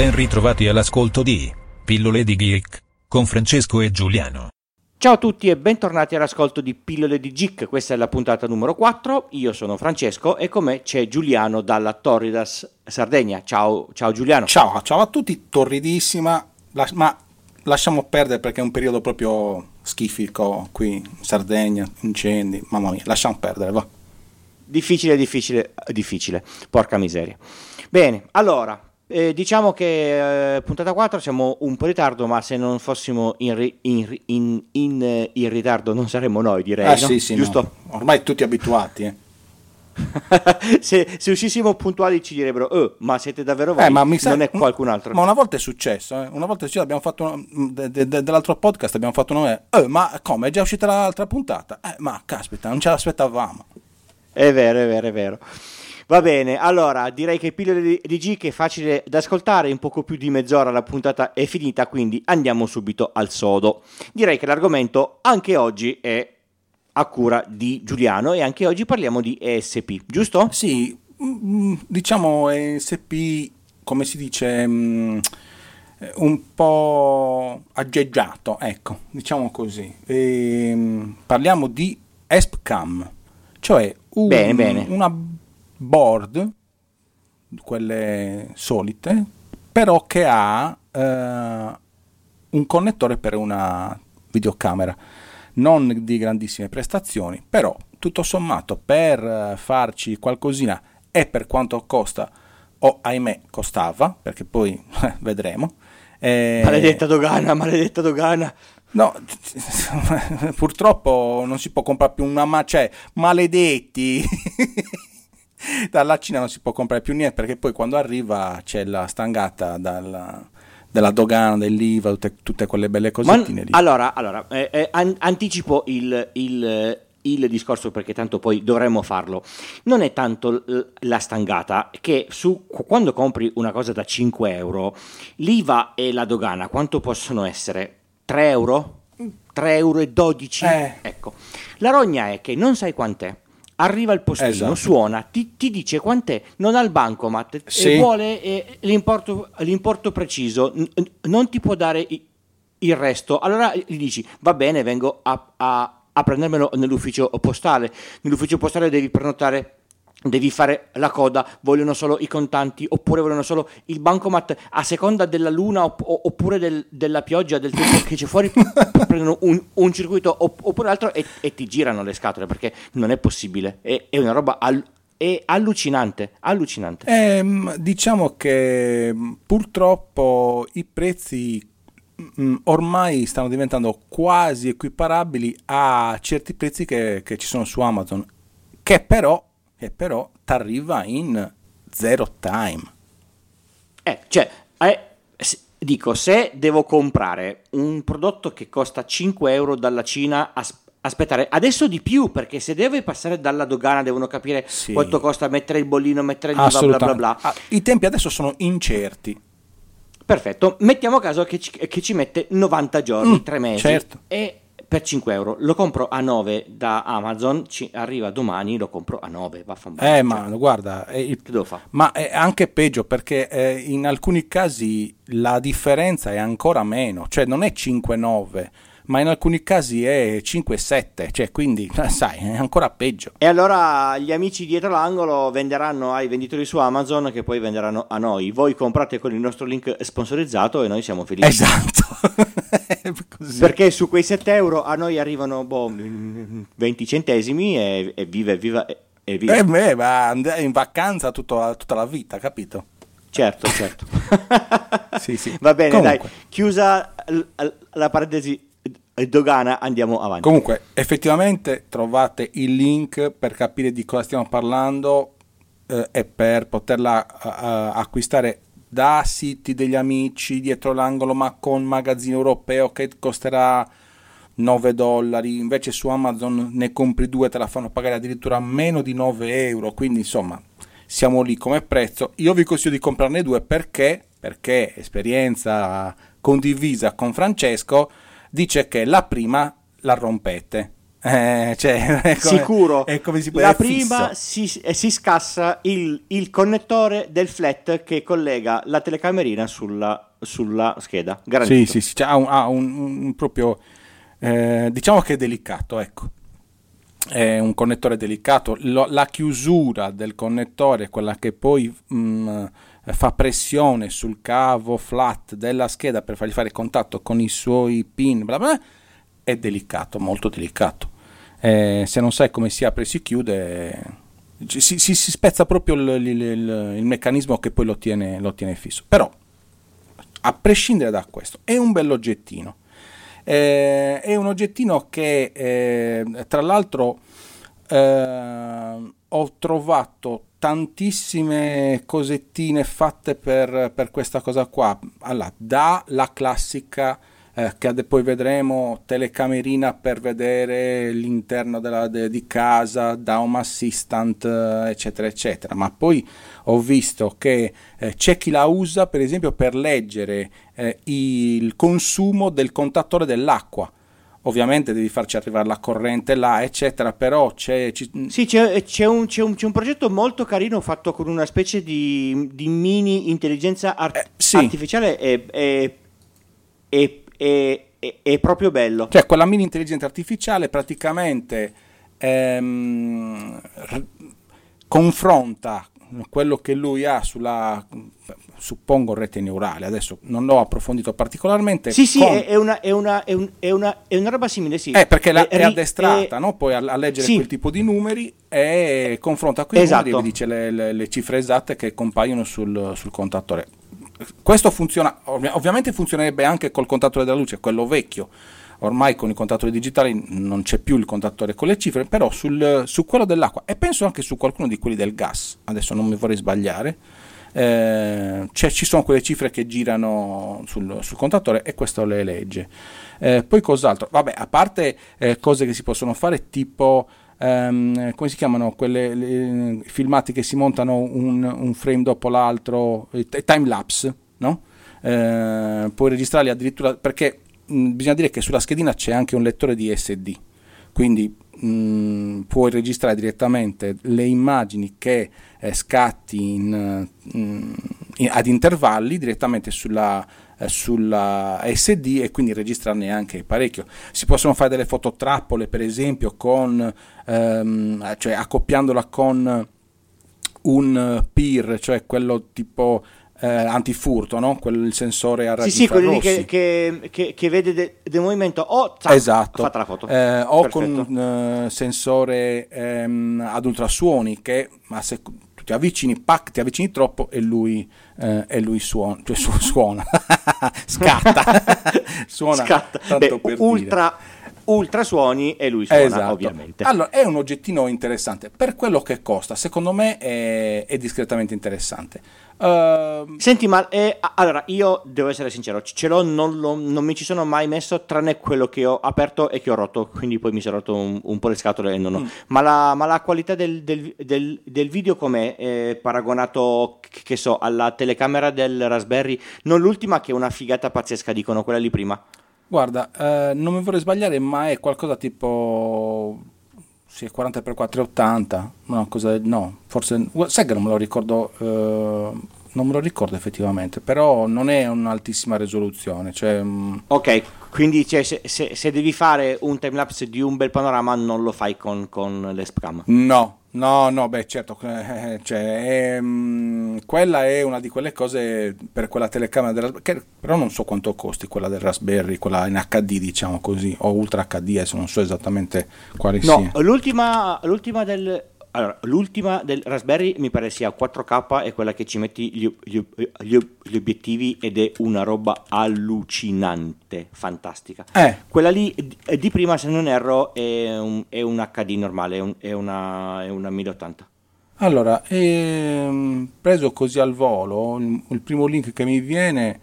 Ben ritrovati all'ascolto di Pillole di Geek con Francesco e Giuliano. Ciao a tutti e bentornati all'ascolto di Pillole di Geek, questa è la puntata numero 4, io sono Francesco e con me c'è Giuliano dalla Torridas Sardegna. Ciao, ciao Giuliano. Ciao, ciao a tutti, torridissima, ma lasciamo perdere perché è un periodo proprio schifico qui in Sardegna, incendi, mamma mia, lasciamo perdere, va. Difficile, difficile, difficile, porca miseria. Bene, allora, eh, diciamo che eh, puntata 4 siamo un po' in ritardo, ma se non fossimo in, ri- in, in, in, in ritardo non saremmo noi, direi. Ah, no? sì, sì, Giusto? no. Ormai tutti abituati, eh. se, se, uscissimo puntuali ci direbbero, oh, ma siete davvero voi? Eh, ma mi sa... non è qualcun altro. Ma una volta è successo, eh? una volta è successo, abbiamo fatto de, de, de, dell'altro podcast abbiamo fatto nome, oh, ma come, è già uscita l'altra puntata? Eh, ma caspita, non ce l'aspettavamo. È vero, è vero, è vero. Va bene, allora direi che pillole di, di G che è facile da ascoltare, in poco più di mezz'ora la puntata è finita, quindi andiamo subito al sodo. Direi che l'argomento anche oggi è a cura di Giuliano e anche oggi parliamo di ESP, giusto? Sì, diciamo ESP, come si dice, un po' aggeggiato, ecco, diciamo così. E, parliamo di ESPCAM, cioè un, bene, bene. una board, quelle solite, però che ha eh, un connettore per una videocamera, non di grandissime prestazioni, però tutto sommato per farci qualcosina e per quanto costa, o ahimè costava, perché poi vedremo. Eh, maledetta dogana, maledetta dogana. No, purtroppo non si può comprare più una ma cioè, maledetti. dalla Cina non si può comprare più niente perché poi quando arriva c'è la stangata dalla, della dogana, dell'IVA, tutte, tutte quelle belle cosettine lì. Allora, allora eh, eh, an- anticipo il, il, il, discorso perché tanto poi dovremmo farlo. Non è tanto l- la stangata che su, quando compri una cosa da 5 euro, l'IVA e la dogana quanto possono essere? 3 euro? 3 euro e 12? Eh. Ecco. La rogna è che non sai quant'è arriva il postino, esatto. suona, ti, ti, dice quant'è, non ha il bancomat sì. e vuole eh, l'importo, l'importo, preciso, n- non ti può dare i- il resto. Allora gli dici, va bene, vengo a, a, a prendermelo nell'ufficio postale. Nell'ufficio postale devi prenotare devi fare la coda, vogliono solo i contanti oppure vogliono solo il bancomat a seconda della luna opp- oppure del, della pioggia, del tempo che c'è fuori, prendono un, un circuito opp- oppure l'altro e, e, ti girano le scatole perché non è possibile, è, è una roba all- è allucinante, allucinante. Eh, diciamo che purtroppo i prezzi mh, ormai stanno diventando quasi equiparabili a certi prezzi che, che ci sono su Amazon, che però che però ti arriva in zero time. Eh, cioè, eh, dico, se devo comprare un prodotto che costa 5 euro dalla Cina, as- aspettare adesso di più, perché se deve passare dalla dogana devono capire sì. quanto costa mettere il bollino, mettere il IVA, bla bla bla. Ah, I tempi adesso sono incerti. Perfetto, mettiamo a caso che ci, che ci mette 90 giorni, mm, 3 mesi. Certo. E per 5 euro lo compro a 9 da Amazon arriva domani lo compro a 9 vaffanculo eh ma guarda è il, che devo fare? ma è anche peggio perché eh, in alcuni casi la differenza è ancora meno cioè non è 5-9 ma in alcuni casi è 5-7 cioè quindi sai è ancora peggio e allora gli amici dietro l'angolo venderanno ai venditori su Amazon che poi venderanno a noi voi comprate con il nostro link sponsorizzato e noi siamo felici esatto perché su quei 7 euro a noi arrivano boh, 20 centesimi e, e vive, viva e vive. Eh, beh, ma in vacanza tutto, tutta la vita, capito? Certo, certo. sì, sì. Va bene, Comunque. dai, chiusa la parentesi dogana, andiamo avanti. Comunque, effettivamente trovate il link per capire di cosa stiamo parlando eh, e per poterla uh, acquistare da siti degli amici dietro l'angolo ma con magazzino europeo che costerà 9 dollari. Invece su Amazon ne compri due te la fanno pagare addirittura meno di 9 euro. Quindi insomma siamo lì come prezzo. Io vi consiglio di comprarne due perché? Perché esperienza condivisa con Francesco dice che la prima la rompete Eh, cioè, è come, Sicuro. È come si può La prima si, eh, si scassa il, il connettore del flat che collega la telecamerina sulla, sulla scheda. Sì, Garantito. sì, sì, cioè, ha un, ha un- un proprio... eh, diciamo che è delicato, ecco. È un connettore delicato. Lo- la chiusura del connettore, quella che poi mh, fa pressione sul cavo flat della scheda per fargli fare contatto con i suoi pin, bla bla, è delicato, molto delicato. Eh, se non sai come si apre e si chiude, si, si- si spezza proprio il, il- il- il meccanismo che poi lo tiene, lo tiene fisso. Però a prescindere da questo, è un bell'oggettino. Eh, è un oggettino che, eh, tra l'altro, eh, ho trovato tantissime cosettine fatte per, per questa cosa qua. Allora, da la classica eh, che poi vedremo telecamerina per vedere l'interno della- de- di casa, da home assistant, eh, eccetera, eccetera. Ma poi ho visto che eh, c'è chi la usa, per esempio, per leggere eh, il consumo del contattore dell'acqua. Ovviamente devi farci arrivare la corrente là, eccetera, però c'è... ci- Sì, c'è, c'è un, c'è un- c'è un progetto molto carino fatto con una specie di, di mini intelligenza ar- Eh, sì. artificiale e è, è- è- è- è proprio bello. Cioè, quella mini intelligenza artificiale praticamente ehm, r- confronta quello che lui ha sulla, suppongo, rete neurale. Adesso non l'ho approfondito particolarmente. Sì, sì, con- è, è una, è, una, è, un- è una- è una roba simile, sì. Eh, perché la- è, ri- addestrata è- no? poi a, a leggere sì. quel tipo di numeri e confronta quei Esatto. numeri e vi dice le, le- le cifre esatte che compaiono sul, sul contatore. Questo funziona, ovvi- ovviamente funzionerebbe anche col contatore della luce, quello vecchio. Ormai con i contattori digitali non c'è più il contatore con le cifre, però sul- su quello dell'acqua e penso anche su qualcuno di quelli del gas, adesso non mi vorrei sbagliare, eh, c'è- ci sono quelle cifre che girano sul, sul contatore e questo le legge. Eh, poi cos'altro? Vabbè, a parte eh, cose che si possono fare tipo, ehm, come si chiamano, quelle le- filmati che si montano un, un frame dopo l'altro, time lapse, no? Eh, puoi registrarli addirittura perché mh, bisogna dire che sulla schedina c'è anche un lettore di SD quindi mh, puoi registrare direttamente le immagini che eh, scatti in, mh, in- ad intervalli direttamente sulla, eh, sulla SD e quindi registrarne anche parecchio. Si possono fare delle fototrappole, per esempio, con, ehm, cioè accoppiandola con un PIR, cioè quello tipo eh, antifurto, no? Quello, il sensore a raggi Sì, sì, quelli lì che, che- che- che vede de- del movimento. Oh, zac, esatto, ha fatto la foto. Eh, o Perfetto. con un eh, sensore ehm, ad ultrasuoni che ma se tu ti avvicini, pac, ti avvicini troppo e lui, eh, e lui suona, cioè su- suona, scatta, suona Scatta. tanto Beh, per dire. ultra, ultrasuoni e lui suona, Esatto. ovviamente. Allora, è un oggettino interessante. Per quello che costa, secondo me è, è discretamente interessante. Ehm, Senti, ma eh, allora io devo essere sincero, ce l'ho, non, lo- non mi ci sono mai messo, tranne quello che ho aperto e che ho rotto, quindi poi mi sono rotto un, un po' le scatole e non ho. Mm. Ma, la, ma la qualità del, del- del- del video com'è? Eh, paragonato, che che so, alla telecamera del Raspberry, non l'ultima che è una figata pazzesca, dicono quella lì prima. Guarda, eh, non mi vorrei sbagliare, ma è qualcosa tipo. Sì, 40x480. No, cosa, no, forse. Sai che non me lo ricordo. eh, non me lo ricordo effettivamente, però non è un'altissima risoluzione. Cioè, mm, Ok, quindi cioè, se, se- se devi fare un timelapse di un bel panorama non lo fai con, con l'Espcam. no, no, no, beh, certo. eh, cioè, è, mm, quella è una di quelle cose per quella telecamera del Raspberry, però non so quanto costi quella del Raspberry, quella in HD, diciamo così, o Ultra HD, adesso non so esattamente quale No, sia. l'ultima, l'ultima del... Allora, l'ultima del Raspberry mi pare sia 4K, è quella che ci metti gli, gli- gli- gli obiettivi ed è una roba allucinante, fantastica. Eh, Quella lì di, prima, se non erro, è un, è un HD normale, è, un- è una, è una 1080. Allora, ehm, preso così al volo, il, il primo link che mi viene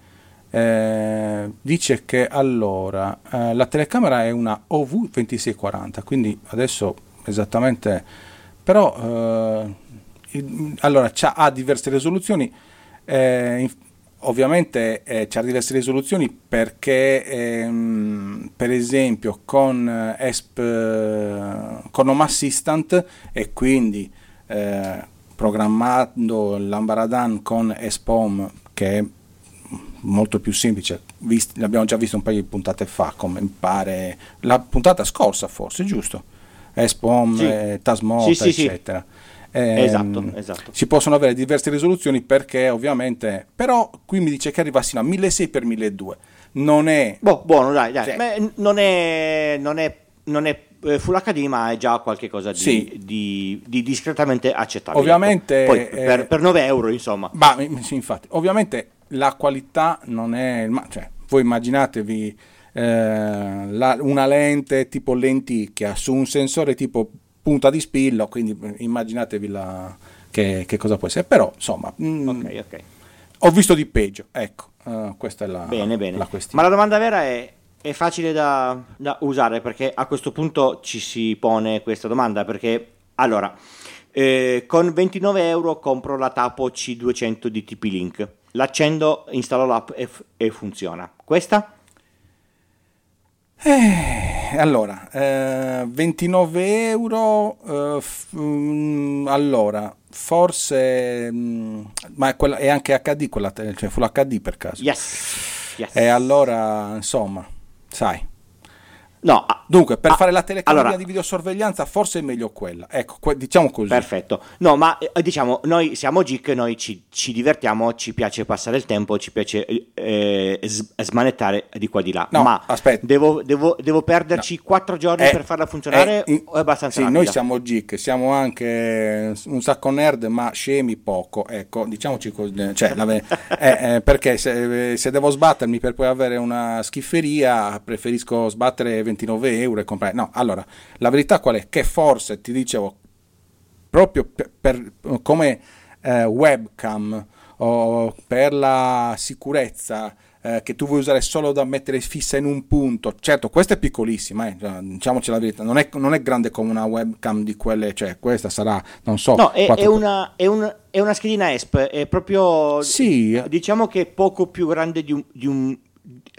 eh, dice che allora eh, la telecamera è una OV2640, quindi adesso esattamente, però eh, allora ha diverse risoluzioni, eh, ovviamente eh, c'ha diverse risoluzioni perché ehm, per esempio con eh, ESP eh, con Home Assistant e quindi eh, programmando l'Ambaradan con ESP Home che è molto più semplice, Vist- l'abbiamo già visto un paio di puntate fa, come mi pare, la puntata scorsa forse, giusto? ESP Home, Sì. eh, Tasmota, Sì, sì, eccetera. Ehm, Esatto, esatto. Si possono avere diverse risoluzioni perché ovviamente, però qui mi dice che arriva sino a 1600 x 1200 non è Boh, buono, dai, dai. Beh, non è, non è, non è eh, Full HD, ma è già qualcosa di, Sì. di- di discretamente accettabile. Ovviamente, Poi, eh, per, per 9 euro, insomma. Ma sì, infatti, ovviamente la qualità non è. Ma, cioè, voi immaginatevi eh, la- una lente tipo lenticchia su un sensore tipo punta di spillo, quindi immaginatevi la- che, che cosa può essere. Però, insomma, mm, Ok, ok. ho visto di peggio. Ecco, eh, questa è la, Bene, bene. la Ma questione. la domanda vera è, è facile da, da usare perché a questo punto ci si pone questa domanda perché, allora, eh, con 29 euro compro la Tapo C200 di TP-Link, l'accendo, installo l'app e, f- e funziona. Questa? Eh, allora, eh, 29 euro, eh, f- mm, allora, forse, mm, ma è, quella- è anche HD quella, cioè Full HD per caso. Yes. yes. E allora, insomma, sai. No, ah, Dunque, per ah, fare la telecamera allora, di videosorveglianza forse è meglio quella. Ecco, que- diciamo così. Perfetto. No, ma eh, diciamo, noi siamo geek, noi ci, ci divertiamo, ci piace passare il tempo, ci piace eh, s- smanettare di qua di là. No, ma aspetta. Devo, devo- devo perderci quattro giorni Eh, per farla funzionare eh, o è abbastanza Sì, rapida? noi siamo geek, siamo anche un sacco nerd, ma scemi poco. Ecco, diciamoci così. Cioè, eh, eh, perché se, se devo sbattermi per poi avere una schifferia, preferisco sbattere 29 euro e comprare. No, allora, la verità qual è? Che forse ti dicevo, proprio per, per- come eh, webcam o per la sicurezza eh, che tu vuoi usare solo da mettere fissa in un punto certo questa è piccolissima eh, cioè, diciamoci la verità non è, non è grande come una webcam di quelle cioè questa sarà non so No, è, è una, è, un- è una schedina ESP, è proprio... Sì. Diciamo che è poco più grande di un, di un-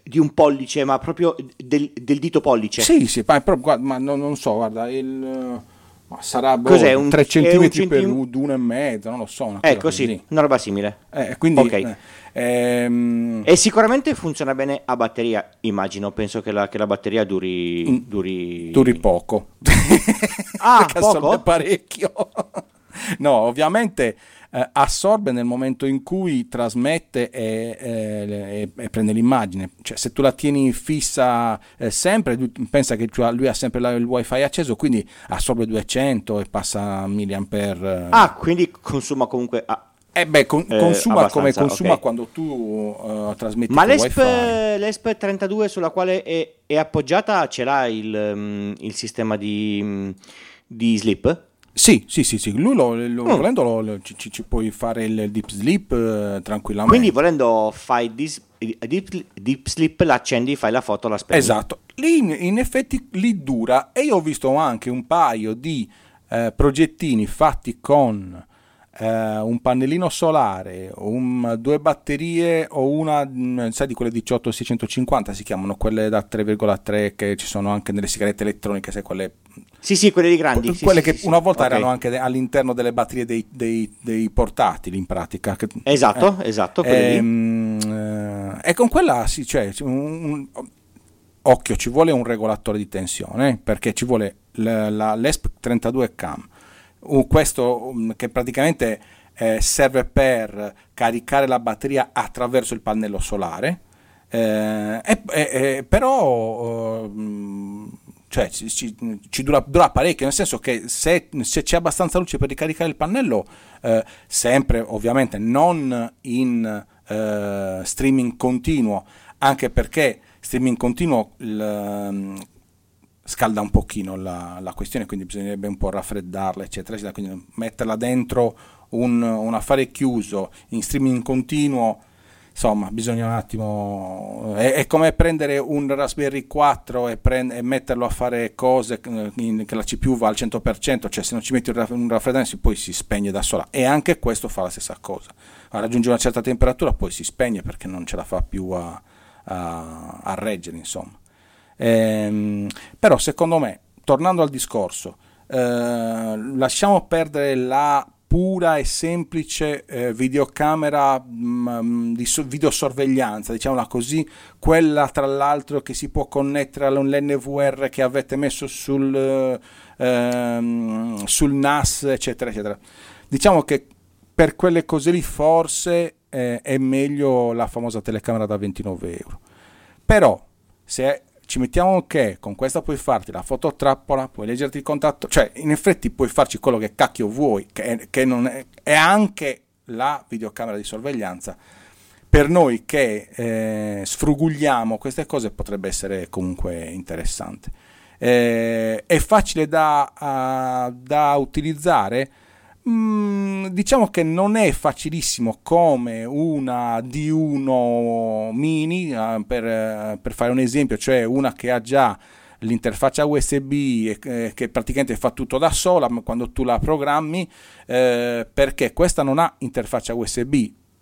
di un pollice, ma proprio del, del dito pollice. sì sì ma, proprio- ma non, non so guarda il ma sarà boh, Cos'è, un- 3 è un cm per centim- uno e mezzo non lo so una Ecco, sì, così. una roba simile. Eh, quindi Ok. eh, ehm, E sicuramente funziona bene a batteria, immagino. Penso che la, che la batteria duri. duri... Mm. duri poco. Ah, poco? parecchio. no, ovviamente eh, assorbe nel momento in cui trasmette e, e- e prende l'immagine. Cioè, se tu la tieni fissa eh, sempre, lui pensa che lui ha sempre il wifi acceso, quindi assorbe 200 e passa milliampere. Ah, quindi consuma comunque. ah. Eh beh, con- eh, consuma come consuma ok. quando tu eh, trasmetti Ma l'ESP, wifi. l'ESP 32 sulla quale è, è appoggiata ce l'ha il, mm, il sistema di, mm, di sleep? Sì, sì, sì, sì, lui lo, lo- Mm. volendo lo- ci- ci puoi fare il deep sleep eh, tranquillamente. Quindi volendo fai dis- deep, deep sleep, l'accendi, fai la foto, la spegni. Esatto, lì in, in effetti lì dura e io ho visto anche un paio di eh, progettini fatti con eh, un pannellino solare, un- due batterie o una, mh, sai di quelle 18650 si chiamano, quelle da 3,3 che ci sono anche nelle sigarette elettroniche, sai quelle Sì, sì, quelle di grandi. sì, quelle sì, che sì, una sì. volta Ok. erano anche de- all'interno delle batterie dei, dei- dei portatili in pratica. che- Esatto, esatto, quelle lì. Ehm, eh, e con quella sì, cioè, un- un- occhio, ci vuole un regolatore di tensione eh, perché ci vuole la- la- l'ESP 32 cam. Uh, questo um, che praticamente eh, serve per caricare la batteria attraverso il pannello solare. eh, e- e- e- però uh, mm, cioè, ci, ci- ci dura, dura parecchio, nel senso che se, se c'è abbastanza luce per ricaricare il pannello, eh, sempre ovviamente non in eh, streaming continuo, anche perché streaming continuo il, ehm, scalda un pochino la, la questione, quindi bisognerebbe un po' raffreddarla, eccetera, eccetera. Quindi metterla dentro un, un affare chiuso in streaming continuo insomma bisogna un attimo è, è come prendere un Raspberry 4 e, prend- e metterlo a fare cose in- che la CPU va al 100% cioè se non ci metti un un raffreddamento poi si spegne da sola. E anche questo fa la stessa cosa. Raggiunge una certa temperatura poi si spegne perché non ce la fa più a, a- a reggere insomma Ehm, però secondo me, tornando al discorso, eh, lasciamo perdere la pura e semplice eh, videocamera mh, mm, di so- videosorveglianza, diciamola così, quella tra l'altro che si può connettere all'NVR che avete messo sul, ehm, sul NAS, eccetera, eccetera. Diciamo che per quelle cose lì forse eh, è meglio la famosa telecamera da 29 euro. Però se ci mettiamo che con questa puoi farti la fototrappola, puoi leggerti il contatto, cioè in effetti puoi farci quello che cacchio vuoi, che, che non è, è, anche la videocamera di sorveglianza. Per noi che eh, sfrugugliamo queste cose potrebbe essere comunque interessante. Eh, è facile da, uh, da utilizzare? Mm, diciamo che non è facilissimo come una D1 mini, uh, per, uh, per, fare un esempio, cioè una che ha già l'interfaccia USB eh, che praticamente fa tutto da sola quando tu la programmi, eh, perché questa non ha interfaccia USB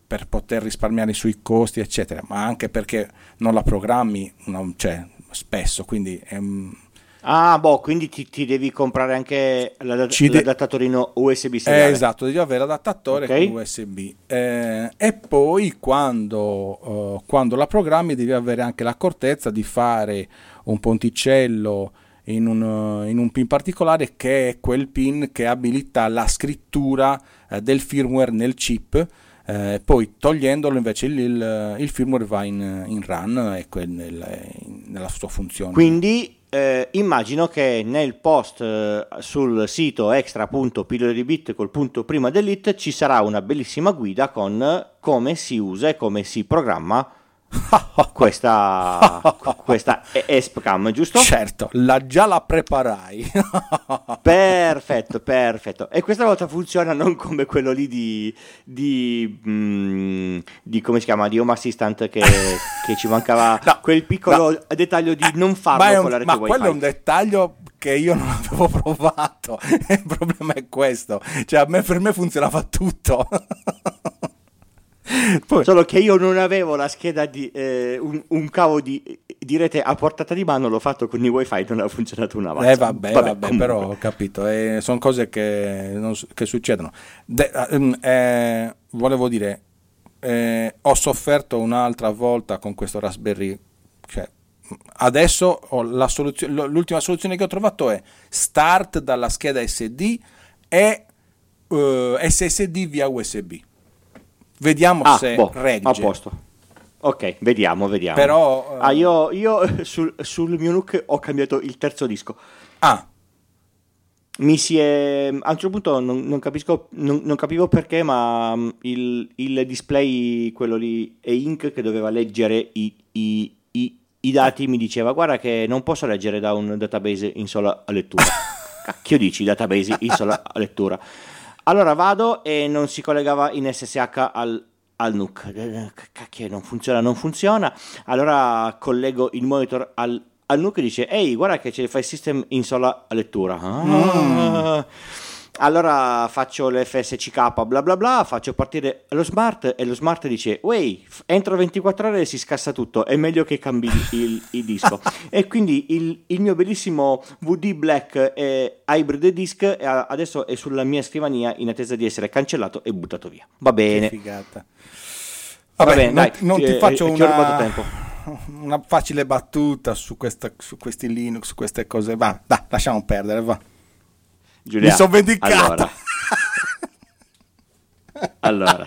per poter risparmiare sui costi, eccetera, ma anche perché non la programmi no, cioè, spesso, quindi è Ah, boh, quindi ti, ti devi comprare anche l'ad- de- l'adattatorino USB seriale. Eh, esatto, devi avere l'adattatore okay. USB. Eh, e poi quando, uh, quando, la programmi devi avere anche l'accortezza di fare un ponticello in un, in un, pin particolare che è quel pin che abilita la scrittura uh, del firmware nel chip. Eh, poi togliendolo invece il, il, il firmware va in, in run e quel nel, nella sua funzione. Quindi eh, immagino che nel post eh, sul sito extra.pillole di bit col punto prima dell'it ci sarà una bellissima guida con come si usa e come si programma questa, questa ESPCAM, giusto? Certo, la, già la preparai. perfetto, perfetto. E questa volta funziona non come quello lì di, di, mm, di come si chiama, di Home Assistant che, che ci mancava no, quel piccolo no. dettaglio di non farlo ma con la rete ma wifi. quello è un dettaglio che io non avevo provato. Il problema è questo. Cioè, me, per me funzionava tutto. Poi... Solo che io non avevo la scheda di eh, un, un, cavo di, di, rete a portata di mano, l'ho fatto con i wifi, non ha funzionato una volta. Eh vabbè, vabbè, vabbè però ho capito, eh, sono cose che, non, che succedono. De, ehm, eh, volevo dire, eh, ho sofferto un'altra volta con questo Raspberry, cioè, adesso soluzio- l'ultima soluzione che ho trovato è start dalla scheda SD e eh, SSD via USB Vediamo ah, se boh, regge. A posto. Ok, vediamo, vediamo. Però, uh... ah, io, io sul, sul, mio NUC ho cambiato il terzo disco. Ah. Mi si è... A un certo punto non, non capisco, non, non, capivo perché, ma mm, il, il, display, quello lì, e Ink che doveva leggere i, i, i, i dati, mi diceva guarda che non posso leggere da un database in sola lettura. Cacchio dici, database in sola lettura. Allora vado e non si collegava in SSH al, al NUC. Cacchio, non funziona, non funziona. Allora collego il monitor al, al NUC e dice, ehi, guarda che c'è il file system in sola lettura. Ah. Mm. Allora faccio l'FSCK bla bla bla, faccio partire lo smart e lo smart dice Wey, entro 24 ore si scassa tutto, è meglio che cambi il, il disco. e quindi il, il, mio bellissimo VD Black eh, Hybrid Disk adesso è sulla mia scrivania in attesa di essere cancellato e buttato via. Va bene. Che figata. Vabbè, Va bene, non, dai, non ti, ti faccio eh, una, una facile battuta su, questa, su questi Linux, su queste cose. Va, dai, lasciamo perdere, va. Giulia, Mi sono vendicato. Allora. allora.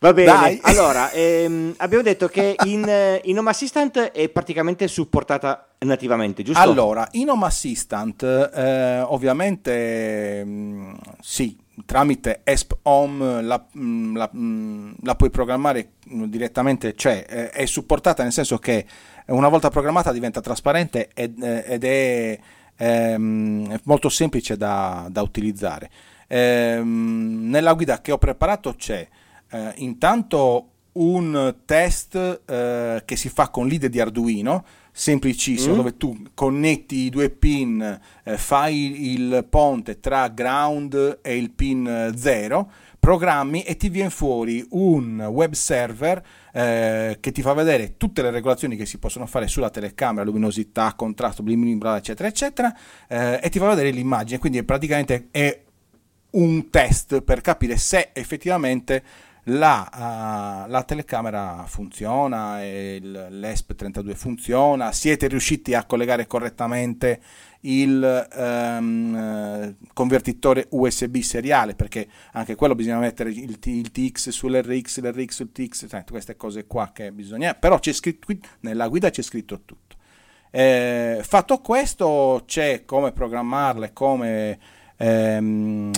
Va bene, Dai. allora ehm, abbiamo detto che in, in, Home Assistant è praticamente supportata nativamente, giusto? Allora, in Home Assistant eh, ovviamente mh, mm, sì, tramite ESP Home la, mm, la, mm, la, puoi programmare direttamente, cioè eh, è supportata nel senso che una volta programmata diventa trasparente ed, eh, ed è, ehm, molto semplice da, da utilizzare. Ehm, nella guida che ho preparato c'è eh, intanto un test eh, che si fa con l'IDE di Arduino semplicissimo mm. dove tu connetti i due pin eh, fai il ponte tra ground e il pin 0 programmi e ti viene fuori un web server eh, che ti fa vedere tutte le regolazioni che si possono fare sulla telecamera, luminosità, contrasto, blim, bla, eccetera, eccetera, eh, e ti fa vedere l'immagine. Quindi praticamente è un test per capire se effettivamente la, uh, la telecamera funziona, l'ESP32 funziona, siete riusciti a collegare correttamente il um, convertitore USB seriale perché anche quello bisogna mettere il, il TX sull'RX, l'RX sul TX, cioè, queste cose qua che bisogna, però c'è scritto qui, nella guida c'è scritto tutto. Eh, fatto questo c'è come programmarle, come ehm,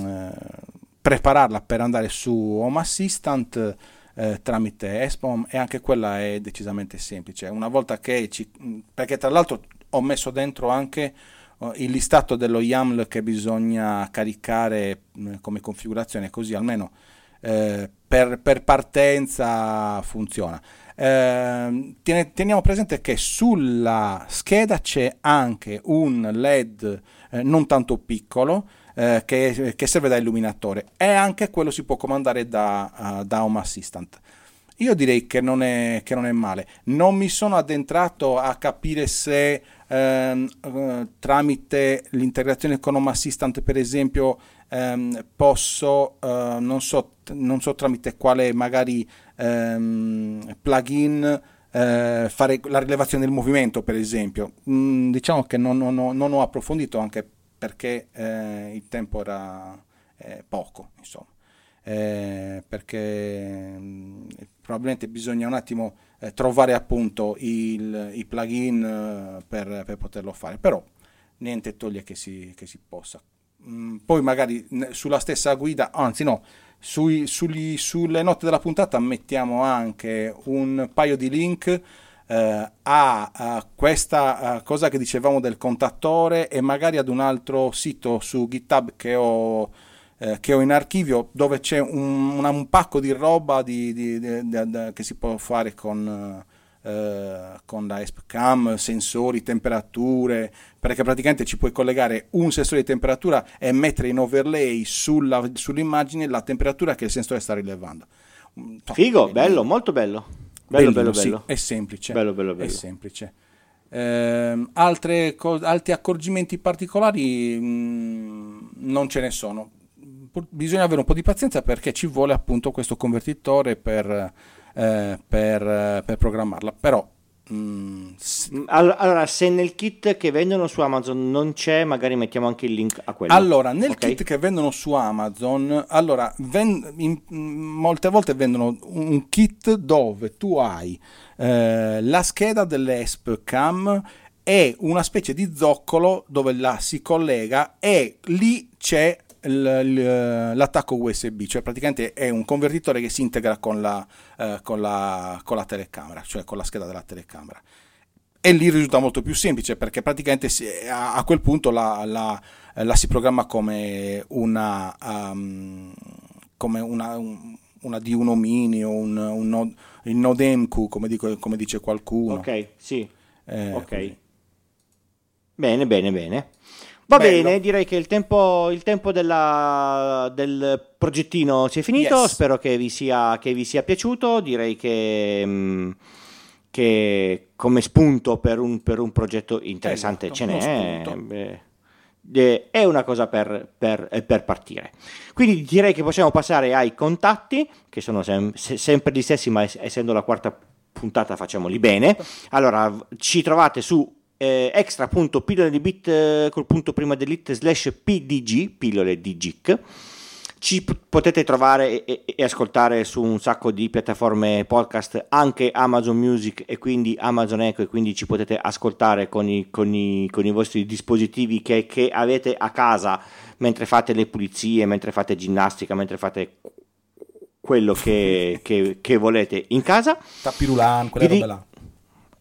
prepararla per andare su Home Assistant eh, tramite ESPOM e anche quella è decisamente semplice. Una volta che ci, perché tra l'altro ho messo dentro anche il listato dello YAML che bisogna caricare mh, come configurazione, così almeno eh, per, per, partenza funziona. Eh, teniamo presente che sulla scheda c'è anche un LED eh, non tanto piccolo eh, che, che, serve da illuminatore e anche quello si può comandare da, uh, da Home Assistant. Io direi che non, è, che non, è, male. Non mi sono addentrato a capire se ehm, uh, tramite l'integrazione con Home Assistant, per esempio, ehm, posso, uh, non, so, non, so, tramite quale magari ehm, plugin eh, fare la rilevazione del movimento, per esempio. Mm, diciamo che non, non, non, ho approfondito anche perché eh, il tempo era eh, poco, insomma. Eh, perché mh, probabilmente bisogna un attimo eh, trovare appunto il, i plugin eh, per, per, poterlo fare, però niente toglie che si, che si possa. Mm, poi magari sulla stessa guida, anzi no, sui, sugli, sulle note della puntata mettiamo anche un paio di link eh, a, a, questa uh, cosa che dicevamo del contattore e magari ad un altro sito su GitHub che ho, eh, che ho in archivio dove c'è un, un, pacco di roba di, di, di, che si può fare con, eh, con la ESPCAM, sensori, temperature, perché praticamente ci puoi collegare un sensore di temperatura e mettere in overlay sulla, sull'immagine la temperatura che il sensore sta rilevando. Figo, bello, molto bello. Bello, Bellino, bello, bello. Sì, è semplice. Bello, bello, bello. È semplice. Eh, altre co- altri accorgimenti particolari mh, mm, non ce ne sono. Bisogna avere un po' di pazienza perché ci vuole appunto questo convertitore per, eh, per, per programmarla. Però Mm, allora, se nel kit che vendono su Amazon non c'è, magari mettiamo anche il link a quello. Allora, nel okay? kit che vendono su Amazon, allora, ven- in, molte volte vendono un kit dove tu hai eh, la scheda dell'ESP Cam e una specie di zoccolo dove la si collega e lì c'è l'attacco USB, cioè praticamente è un convertitore che si integra con la, eh, con, la, con la, telecamera, cioè con la scheda della telecamera. E lì risulta molto più semplice perché praticamente si, a, a, quel punto la, la, si programma come una, um, come una, un, una D1 mini o un, un node, il Node MQ, come, dico, come, dice qualcuno. Ok, sì. Eh, ok. Bene, bene, bene. Va Bello. bene, direi che il tempo, il tempo della, del progettino si è finito. Yes. Spero che vi, sia, che vi, sia, piaciuto. Direi che, mm, che come spunto per un, per un progetto interessante esatto, ce n'è. Beh, è una cosa per, per, per, partire. Quindi direi che possiamo passare ai contatti, che sono sem- sempre gli stessi, ma essendo la quarta puntata facciamoli bene. Allora, ci trovate su eh, extra.pillole di bit eh, col punto prima dell'it slash pdg, pillole di GIC. Ci p- potete trovare e-, e, ascoltare su un sacco di piattaforme podcast, anche Amazon Music e quindi Amazon Echo, e quindi ci potete ascoltare con i, con i, con i vostri dispositivi che, che avete a casa mentre fate le pulizie, mentre fate ginnastica, mentre fate quello che, che, che volete in casa. Tapirulan, quella roba là.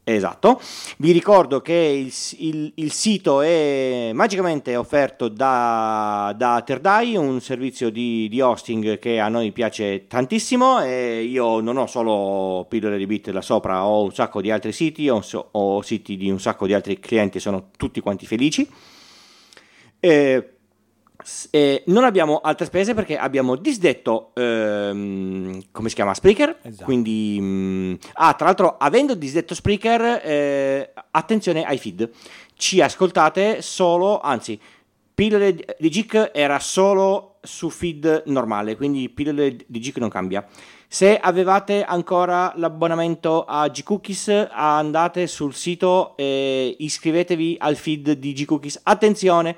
Esatto, vi ricordo che il, il, il, sito è magicamente offerto da, da Terdai, un servizio di, di, hosting che a noi piace tantissimo e io non ho solo pillole di bit là sopra, ho un sacco di altri siti, ho, ho siti di un sacco di altri clienti, sono tutti quanti felici. E eh, non abbiamo altre spese perché abbiamo disdetto, ehm, come si chiama, Spreaker. Esatto. Quindi, mm, ah, tra l'altro, avendo disdetto Spreaker, eh, attenzione ai feed. Ci ascoltate solo, anzi, Pillole di Geek era solo su feed normale, quindi Pillole di Geek non cambia. Se avevate ancora l'abbonamento a G-Cookies, andate sul sito e iscrivetevi al feed di G-Cookies. Attenzione,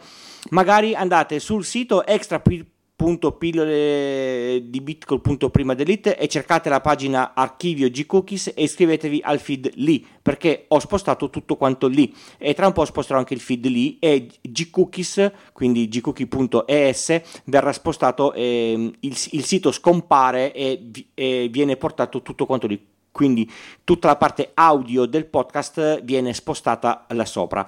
magari andate sul sito extra.pillole di bit col punto prima delete e cercate la pagina archivio G-Cookies e iscrivetevi al feed lì, perché ho spostato tutto quanto lì e tra un po' sposterò anche il feed lì e G-Cookies, quindi gcookie.es, verrà spostato e il, il sito scompare e, e viene portato tutto quanto lì. Quindi tutta la parte audio del podcast viene spostata là sopra.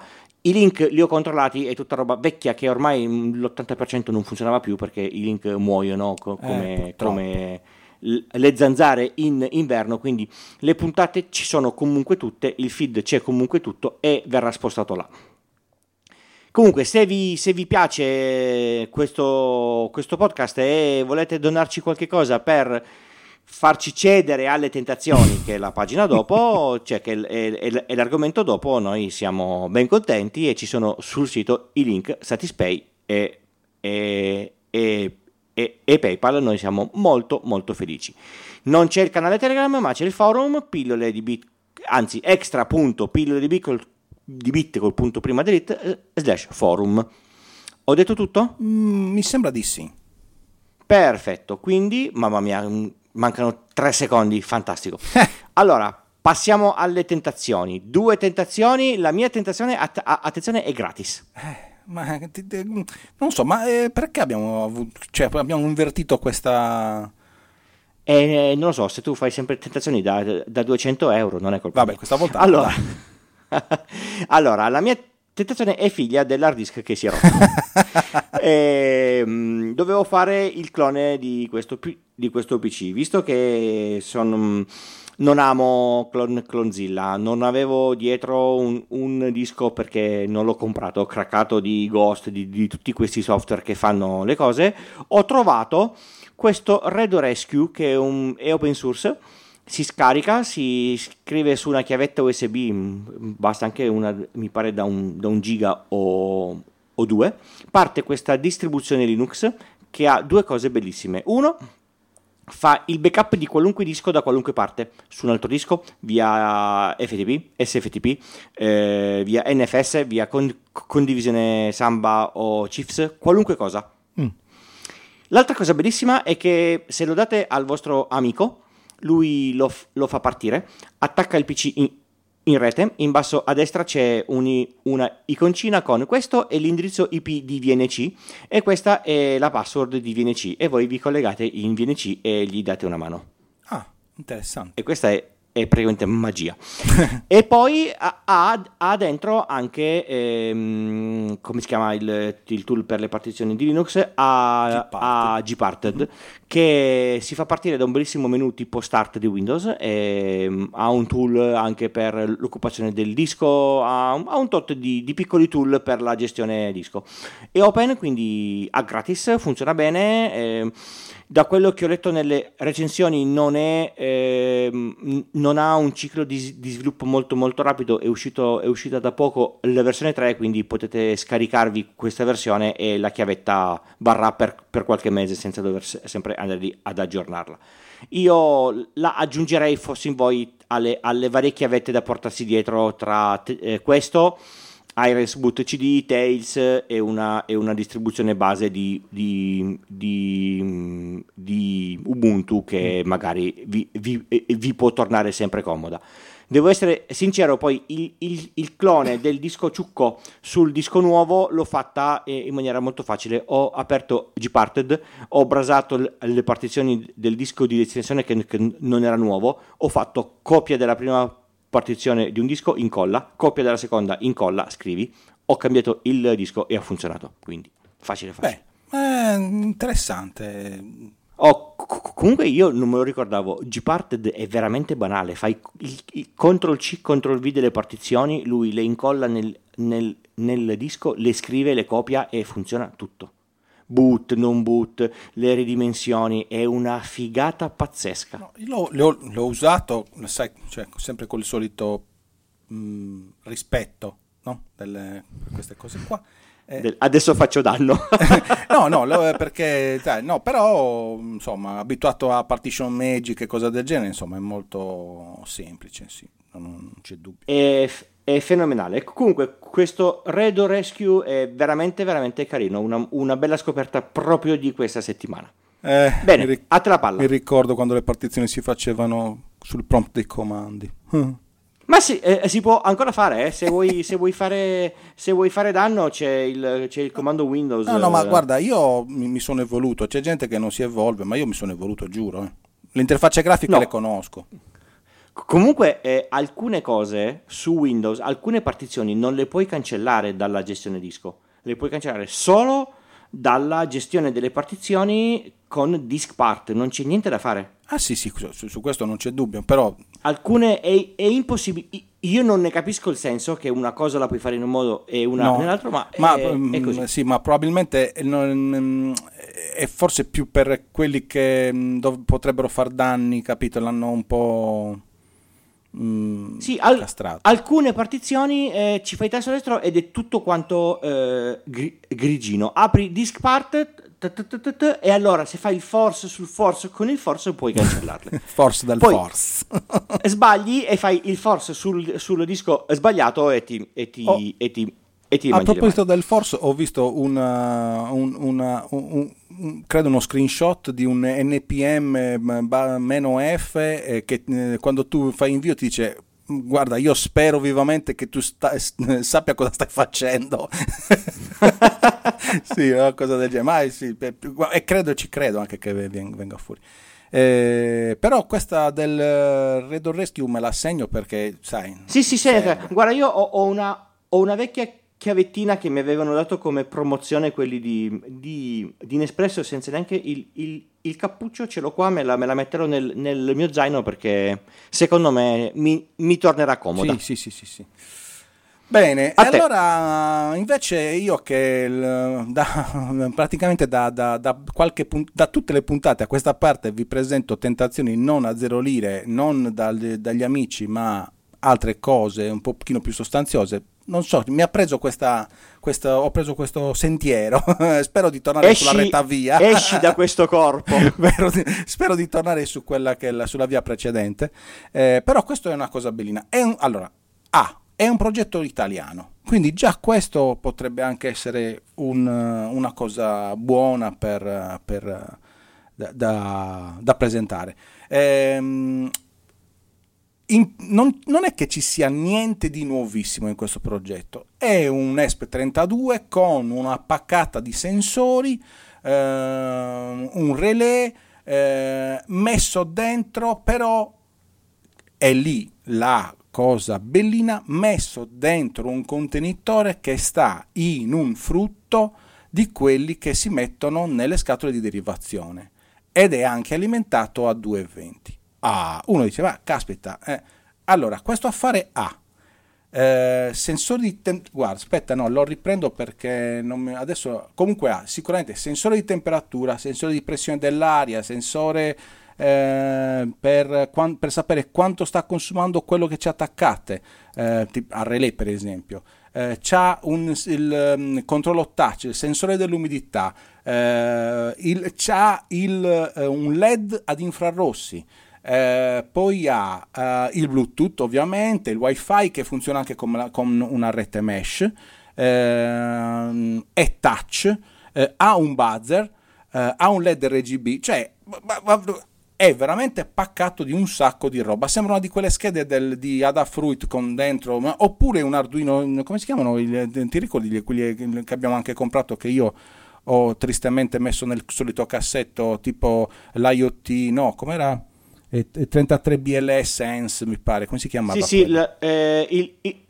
I link li ho controllati, è tutta roba vecchia che ormai mm, l'80% non funzionava più perché i link muoiono co- come, purtroppo. come le zanzare in inverno, quindi le puntate ci sono comunque tutte, il feed c'è comunque tutto e verrà spostato là. Comunque, se vi, se vi piace questo, questo podcast e volete donarci qualche cosa per farci cedere alle tentazioni, che la pagina dopo, cioè che è, l'argomento dopo, noi siamo ben contenti e ci sono sul sito i link Satispay e, e, e, e- PayPal, noi siamo molto molto felici. Non c'è il canale Telegram, ma c'è il forum, pillole di bit, anzi extra.pillole di bit col, di bit col punto prima delete eh, slash forum. Ho detto tutto? Mm, mi sembra di sì. Perfetto, quindi, mamma mia, mancano tre secondi, fantastico. Allora, passiamo alle tentazioni. Due tentazioni, la mia tentazione, att- attenzione, è gratis. Ma ti- ti- non so, ma eh, perché abbiamo, avuto, cioè, abbiamo invertito questa... E non lo so, se tu fai sempre tentazioni da, da 200 euro, non è colpa Vabbè, mia. questa volta... Allora, allora, la mia tentazione è figlia dell'hard disk che si è rotto. E, mm, dovevo fare il clone di questo, di questo PC, visto che sono, non amo Clone, Clonezilla, non avevo dietro un, un disco perché non l'ho comprato, ho craccato di Ghost, di, di tutti questi software che fanno le cose, ho trovato questo Redo Rescue che è, un, è open source si scarica, si scrive su una chiavetta USB, mh, basta anche una, mi pare da un, da un giga o, o due, parte questa distribuzione Linux che ha due cose bellissime. Uno, fa il backup di qualunque disco da qualunque parte, su un altro disco, via FTP, SFTP, eh, via NFS, via con- condivisione Samba o Chiefs, qualunque cosa. Mm. L'altra cosa bellissima è che se lo date al vostro amico, lui lo, f- lo fa partire, attacca il PC in, in rete, in basso a destra c'è un- una iconcina con questo è l'indirizzo IP di VNC e questa è la password di VNC e voi vi collegate in VNC e gli date una mano. Ah, interessante. E questa è, è praticamente magia. e poi ha, ha- dentro anche, ehm, come si chiama il, il tool per le partizioni di Linux? Ha, Gparted. Gparted, che si fa partire da un bellissimo menu tipo Start di Windows, e, ha un tool anche per l'occupazione del disco, ha, un- ha un tot di, di piccoli tool per la gestione disco. È open, quindi a gratis, funziona bene. ehm, da quello che ho letto nelle recensioni non, è, ehm, non ha un ciclo di, di sviluppo molto molto rapido, è, uscito, è uscita da poco la versione 3, quindi potete scaricarvi questa versione e la chiavetta varrà per, per qualche mese senza dover se- sempre andare lì ad aggiornarla. Io la aggiungerei, fossi in voi, alle, alle varie chiavette da portarsi dietro tra te- eh, questo Iris Boot CD, Tails e una, e una distribuzione base di, di- di- di Ubuntu che magari vi, vi- vi può tornare sempre comoda. Devo essere sincero, poi il, il- il clone del disco ciucco sul disco nuovo l'ho fatta eh, in maniera molto facile. Ho aperto Gparted, ho brasato le partizioni del disco di estensione che, che non era nuovo, ho fatto copia della prima partizione di un disco, incolla, copia della seconda, incolla, scrivi. Ho cambiato il disco e ha funzionato. Quindi facile, facile. Beh, eh, interessante. Oh, co- comunque io non me lo ricordavo, Gparted è veramente banale, fai il, il CTRL C, CTRL V delle partizioni, lui le incolla nel, nel- nel disco, le scrive, le copia e funziona tutto. Boot, non boot, le ridimensioni, è una figata pazzesca. No, io l'ho, l'ho, usato, sai, cioè, sempre col solito mh, rispetto no? Delle, queste cose qua. Eh, adesso faccio danno. no, no, perché, no, però, insomma, abituato a partition magic e cose del genere, insomma, è molto semplice, sì, non, non c'è dubbio. È, è, fenomenale. Comunque, questo Redo Rescue è veramente, veramente carino, una, una bella scoperta proprio di questa settimana. Eh, Bene, ric- a te la palla. Mi ricordo quando le partizioni si facevano sul prompt dei comandi. Ma sì, eh, si può ancora fare, eh. se, vuoi, se, vuoi fare, se, vuoi, fare, danno c'è il, c'è il comando Windows. No, no, ma guarda, io mi, mi, sono evoluto, c'è gente che non si evolve, ma io mi sono evoluto, giuro. Eh. L'interfaccia grafica no. le conosco. Comunque, eh, alcune cose su Windows, alcune partizioni non le puoi cancellare dalla gestione disco, le puoi cancellare solo dalla gestione delle partizioni con disk part, non c'è niente da fare. Ah sì, sì, su, su questo non c'è dubbio, però... Alcune è, è, impossibile, io non ne capisco il senso che una cosa la puoi fare in un modo e una no, nell'altro, ma, ma è, è, mm, così. Sì, ma probabilmente non, è forse più per quelli che mm, dov- potrebbero far danni, capito? L'hanno un po'... Mm, sì, al- alcune partizioni eh, ci fai tasto destro ed è tutto quanto eh, gri- grigino. Apri disk part, e allora se fai il force sul force con il force puoi cancellarle. force Poi, force. sbagli e fai il force sul, sul disco sbagliato e ti, e ti, oh. e ti A proposito del force ho visto una, un, una, un, un, credo uno screenshot di un NPM-F eh, che eh, quando tu fai invio ti dice guarda, io spero vivamente che tu sta, sappia cosa stai facendo. sì, una cosa del genere. Ma sì, e credo, ci credo anche che venga fuori. Eh, però questa del Red Rescue me la segno perché, sai... Sì, sì, sì. Guarda, io ho, ho, una, ho una vecchia chiavettina che mi avevano dato come promozione quelli di, di, di Nespresso senza neanche il, il, il, cappuccio ce l'ho qua, me la, me la metterò nel, nel, mio zaino perché secondo me mi, mi tornerà comoda. Sì, sì, sì, sì. sì. Bene, allora invece io che da, praticamente da, da, da, qualche, da, tutte le puntate a questa parte vi presento tentazioni non a zero lire, non dal, dagli amici, ma altre cose un pochino più sostanziose, non so, mi ha preso questa, questa ho preso questo sentiero, spero di tornare esci, sulla retta via. Esci da questo corpo. spero di tornare su quella che è la, sulla via precedente, eh, però questo è una cosa bellina. È un, allora, A, è un progetto italiano, quindi già questo potrebbe anche essere un, una cosa buona per, per, da, da, da presentare. Ehm, in, non, non, è che ci sia niente di nuovissimo in questo progetto, è un ESP32 con una paccata di sensori, eh, un relè eh, messo dentro, però è lì la cosa bellina, messo dentro un contenitore che sta in un frutto di quelli che si mettono nelle scatole di derivazione ed è anche alimentato a 220 Ah, uno dice, ma caspita, eh. allora questo affare ha eh, sensori di temperatura, guarda, aspetta, no, lo riprendo perché mi... adesso comunque ha sicuramente sensore di temperatura, sensore di pressione dell'aria, sensore eh, per, per, sapere quanto sta consumando quello che ci attaccate, eh, a relay per esempio. Eh, c'ha un, il um, controllo touch, il sensore dell'umidità, eh, il, c'ha il, uh, un LED ad infrarossi, eh, poi ha eh, il Bluetooth ovviamente, il WiFi che funziona anche con, con una rete mesh, eh, è touch, eh, ha un buzzer, eh, ha un LED RGB, cioè è veramente paccato di un sacco di roba. Sembra una di quelle schede del, di Adafruit con dentro, ma, oppure un Arduino, come si chiamano? Il, ti ricordi quelli che abbiamo anche comprato che io ho tristemente messo nel solito cassetto tipo l'IoT, no, com'era? 33 BLS Sense, mi pare, come si chiamava? Sì, sì, il, eh, il, il,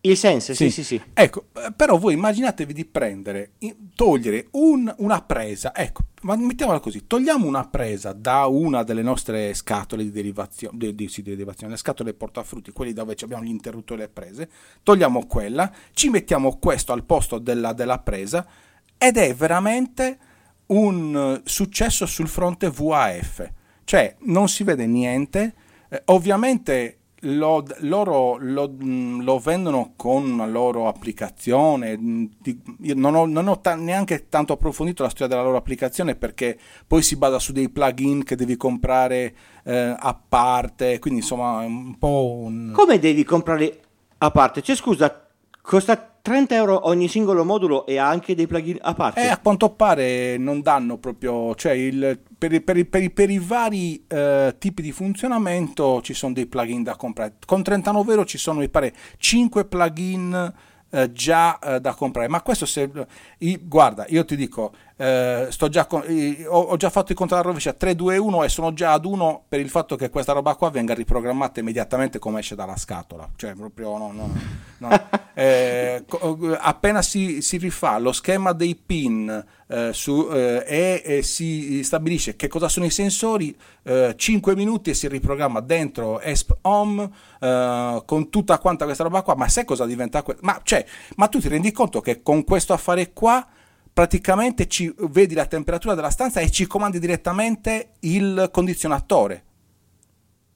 il, Sense, sì. sì, sì, sì. Ecco, eh, però voi immaginatevi di prendere, togliere un, una presa, ecco, ma mettiamola così, togliamo una presa da una delle nostre scatole di derivazione, di, di, sì, di derivazione le scatole portafrutti, quelli dove abbiamo gli interruttori e le prese, togliamo quella, ci mettiamo questo al posto della, della presa ed è veramente un successo sul fronte VAF, cioè non si vede niente, eh, ovviamente lo, loro lo, mm, lo, vendono con una loro applicazione. Mm, non ho, non ho ta- neanche tanto approfondito la storia della loro applicazione perché poi si basa su dei plugin che devi comprare eh, a parte. Quindi insomma è un po' un. Come devi comprare a parte? Cioè, scusa, costa 30 euro ogni singolo modulo e ha anche dei plugin a parte? Eh, a quanto pare non danno proprio, cioè il, per, per, per, per, i vari eh, tipi di funzionamento ci sono dei plugin da comprare. Con 39 euro ci sono, mi pare, 5 plugin eh, già eh, da comprare. Ma questo se... Guarda, io ti dico, eh, sto già con, i, ho, ho, già fatto il conto alla rovescia 3, 2, 1 e sono già ad 1 per il fatto che questa roba qua venga riprogrammata immediatamente come esce dalla scatola. Cioè, proprio no, no, no. Eh, appena si, si, rifà lo schema dei pin eh, su, eh, e, si stabilisce che cosa sono i sensori, 5 eh, minuti e si riprogramma dentro ESP Home eh, con tutta quanta questa roba qua. Ma sai cosa diventa? Que- ma, cioè, ma tu ti rendi conto che con questo affare qua praticamente ci vedi la temperatura della stanza e ci comandi direttamente il condizionatore.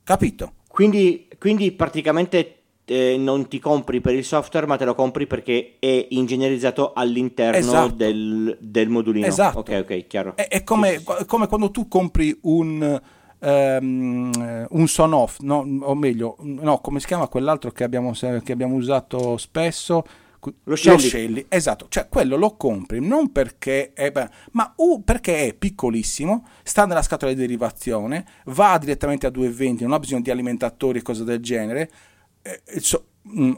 Capito? Quindi, quindi praticamente eh, non ti compri per il software, ma te lo compri perché è ingegnerizzato all'interno esatto. del, del, modulino. Esatto. Ok, ok, chiaro. È, è come, sì. come, quando tu compri un, um, un son off, no? o meglio, no, come si chiama quell'altro che abbiamo, che abbiamo usato spesso? Lo Shelly. lo Shelly. esatto, cioè quello lo compri non perché è, ma uh, perché è piccolissimo, sta nella scatola di derivazione, va direttamente a 220, non ha bisogno di alimentatori e cose del genere. Eh, so,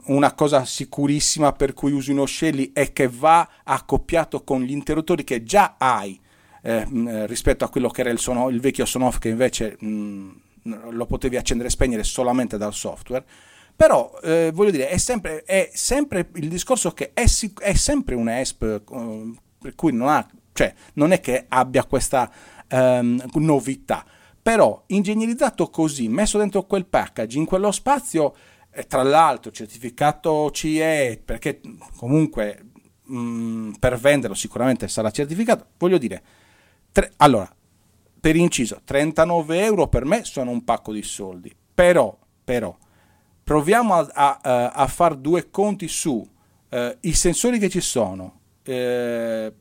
una cosa sicurissima per cui usi uno Shelly è che va accoppiato con gli interruttori che già hai eh, mm, eh rispetto a quello che era il, sono, il vecchio Sonoff che invece mh, mm, lo potevi accendere e spegnere solamente dal software però eh, voglio dire, è sempre, è sempre, il discorso che è, è sempre un ESP, eh, per cui non, ha, cioè, non è che abbia questa ehm, novità, però ingegnerizzato così, messo dentro quel package, in quello spazio, eh, tra l'altro certificato CE, perché comunque mh, mm, per venderlo sicuramente sarà certificato, voglio dire, tre, allora, per inciso, 39 euro per me sono un pacco di soldi, però, però, proviamo a, a, a fare due conti su eh, i sensori che ci sono, eh,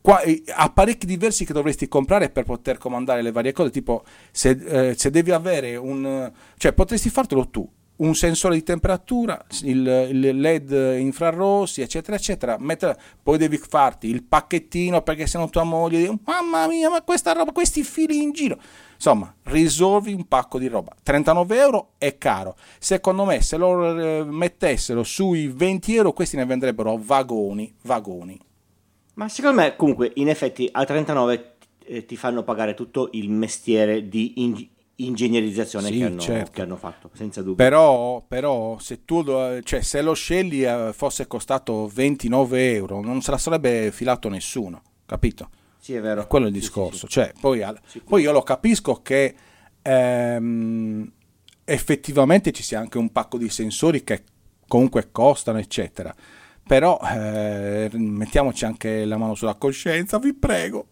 qua, apparecchi diversi che dovresti comprare per poter comandare le varie cose, tipo se, eh, se devi avere un... cioè potresti fartelo tu, un sensore di temperatura, il, il, LED infrarossi, eccetera, eccetera. Mettere, poi devi farti il pacchettino perché se no tua moglie dice, mamma mia, ma questa roba, questi fili in giro. Insomma, risolvi un pacco di roba. 39 euro è caro. Secondo me, se lo eh, mettessero sui 20 euro, questi ne vendrebbero vagoni, vagoni. Ma secondo me, comunque, in effetti, a 39 eh, ti fanno pagare tutto il mestiere di ing- ingegnerizzazione sì, che, hanno, certo. che, hanno, fatto, senza dubbio. Però, però se, tu, cioè, se lo scegli eh, fosse costato 29 euro, non se la sarebbe filato nessuno, capito? Sì, è vero. È quello è il discorso. Sì, sì, cioè, poi, poi, io lo capisco che ehm, effettivamente ci sia anche un pacco di sensori che comunque costano, eccetera. Però eh, mettiamoci anche la mano sulla coscienza, vi prego.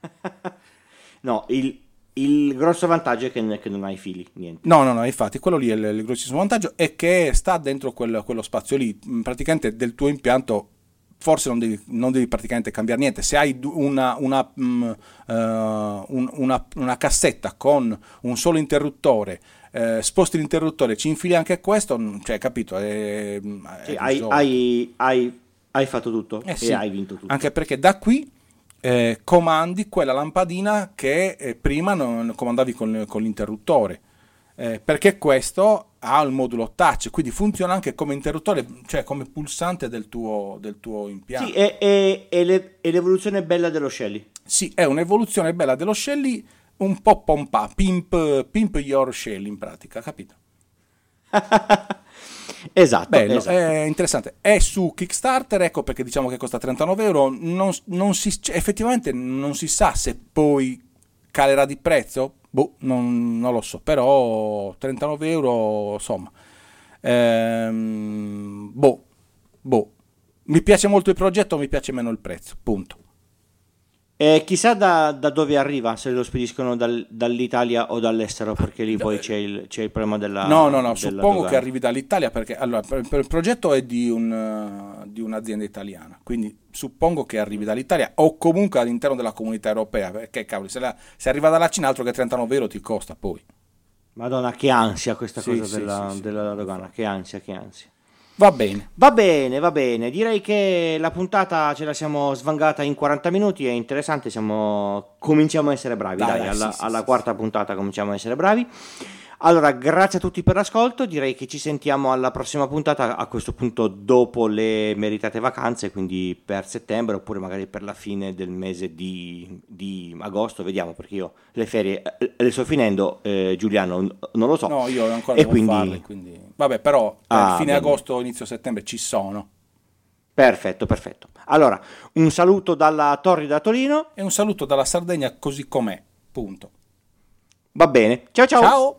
no, il, il grosso vantaggio è che, che, non hai fili, niente. No, no, no, infatti, quello lì è il, il grossissimo vantaggio è che sta dentro quel, quello spazio lì, praticamente del tuo impianto forse non devi, non devi, praticamente cambiare niente. Se hai una, una, um, uh, un, una, una, cassetta con un solo interruttore, eh, sposti l'interruttore, ci infili anche questo, mm, cioè, capito? È, sì, hai, hai, hai, hai, fatto tutto eh, e sì. hai vinto tutto. Anche perché da qui eh, comandi quella lampadina che eh, prima non comandavi con, con l'interruttore. Eh, perché questo ha il modulo touch, quindi funziona anche come interruttore, cioè come pulsante del tuo, del tuo impianto. Sì, è, è, è, le, è, l'evoluzione bella dello Shelly. Sì, è un'evoluzione bella dello Shelly, un po' pompa, pimp, pimp your Shelly in pratica, capito? esatto, Bello, esatto. è interessante. È su Kickstarter, ecco perché diciamo che costa 39 euro. Non, non si, cioè, effettivamente non si sa se poi calerà di prezzo Boh, non, non, lo so, però 39 euro, insomma, ehm, boh, boh, Mi piace molto il progetto, mi piace meno il prezzo, punto. E chissà da, da dove arriva, se lo spediscono dal- dall'Italia o dall'estero, perché lì poi c'è il, c'è il problema della... No, no, no, suppongo dogana. che arrivi dall'Italia perché allora, per- per il progetto è di, un, eh, di un'azienda italiana, quindi suppongo che arrivi dall'Italia o comunque all'interno della comunità europea, perché cavolo, se, la- se arriva dalla Cina altro che 39 euro ti costa poi. Madonna, che ansia questa Sì, cosa sì, della, sì. della dogana, che ansia, che ansia. Va bene. Va bene, va bene, direi che la puntata ce la siamo svangata in 40 minuti, è interessante, siamo... cominciamo a essere bravi, Dai, dai, dai, alla, sì, sì, alla sì, quarta puntata cominciamo a essere bravi. Allora, grazie a tutti per l'ascolto, direi che ci sentiamo alla prossima puntata, a questo punto dopo le meritate vacanze, quindi per settembre oppure magari per la fine del mese di, di agosto, vediamo perché io le ferie eh, le sto finendo, eh, Giuliano non lo so. No, io ancora E quindi- farle, quindi... Vabbè, però per Ah, fine bene. agosto, inizio settembre ci sono. Perfetto, perfetto. Allora, un saluto dalla Torrida Torino, E un saluto dalla Sardegna così com'è, punto. va bene, ciao ciao! Ciao.